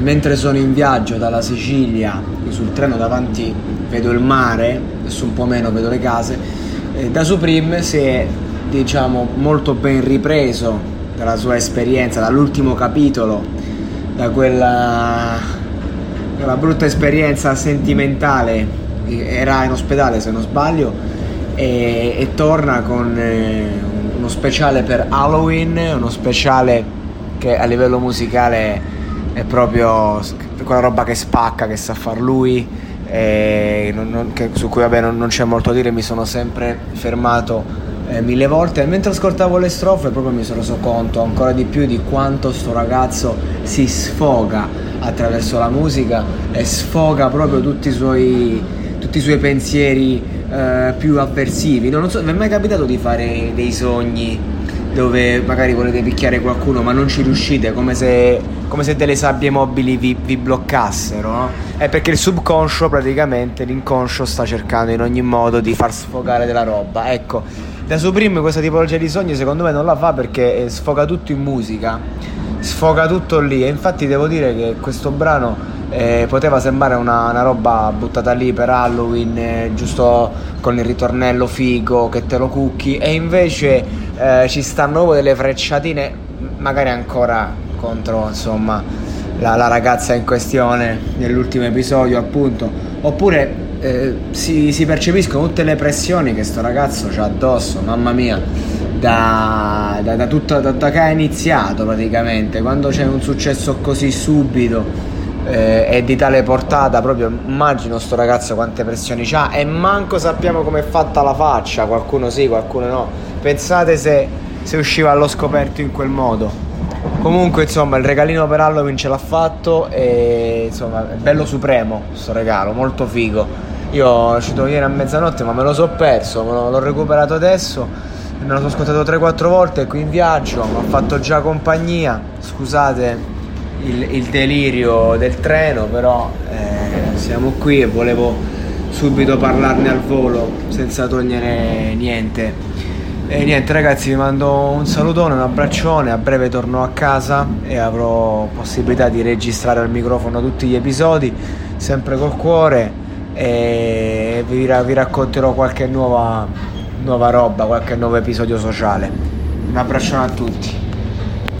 Mentre sono in viaggio dalla Sicilia, sul treno davanti vedo il mare, adesso un po' meno vedo le case, eh, da Supreme si è diciamo molto ben ripreso dalla sua esperienza, dall'ultimo capitolo, da quella, quella brutta esperienza sentimentale, era in ospedale se non sbaglio, e, e torna con eh, uno speciale per Halloween, uno speciale che a livello musicale è proprio quella roba che spacca, che sa far lui, non- non- che- su cui vabbè non, non c'è molto a dire, mi sono sempre fermato eh, mille volte e mentre ascoltavo le strofe proprio mi sono reso conto ancora di più di quanto sto ragazzo si sfoga attraverso la musica e sfoga proprio tutti i suoi, tutti i suoi pensieri eh, più avversivi. No, non so, vi è mai capitato di fare dei sogni dove magari volete picchiare qualcuno ma non ci riuscite, come se, come se delle sabbie mobili vi, vi bloccassero, no? È perché il subconscio praticamente, l'inconscio sta cercando in ogni modo di far sfogare della roba. Ecco, da Supreme questa tipologia di sogni secondo me non la fa perché eh, sfoga tutto in musica, sfoga tutto lì. E infatti devo dire che questo brano eh, poteva sembrare una, una roba buttata lì per Halloween, eh, giusto con il ritornello figo che te lo cucchi. E invece eh, ci stanno proprio delle frecciatine, magari ancora contro insomma la, la ragazza in questione nell'ultimo episodio appunto, oppure eh, si, si percepiscono tutte le pressioni che sto ragazzo ha addosso, mamma mia, da, da, da tutto, da, da che ha iniziato praticamente, quando c'è un successo così subito eh, è di tale portata proprio immagino sto ragazzo quante pressioni ha e manco sappiamo com'è fatta la faccia qualcuno sì qualcuno no. Pensate se, se usciva allo scoperto in quel modo. Comunque insomma il regalino per Halloween ce l'ha fatto e insomma è bello supremo sto regalo molto figo. Io è uscito ieri a mezzanotte ma me lo so perso me l'ho recuperato adesso me lo sono ascoltato 3-4 volte qui in viaggio mi ha fatto già compagnia. Scusate il, il delirio del treno, però eh, siamo qui e volevo subito parlarne al volo senza togliere niente. E niente ragazzi, vi mando un salutone, un abbraccione, a breve torno a casa e avrò possibilità di registrare al microfono tutti gli episodi, sempre col cuore. E vi, vi racconterò qualche nuova, nuova roba, qualche nuovo episodio sociale. Un abbraccione a tutti.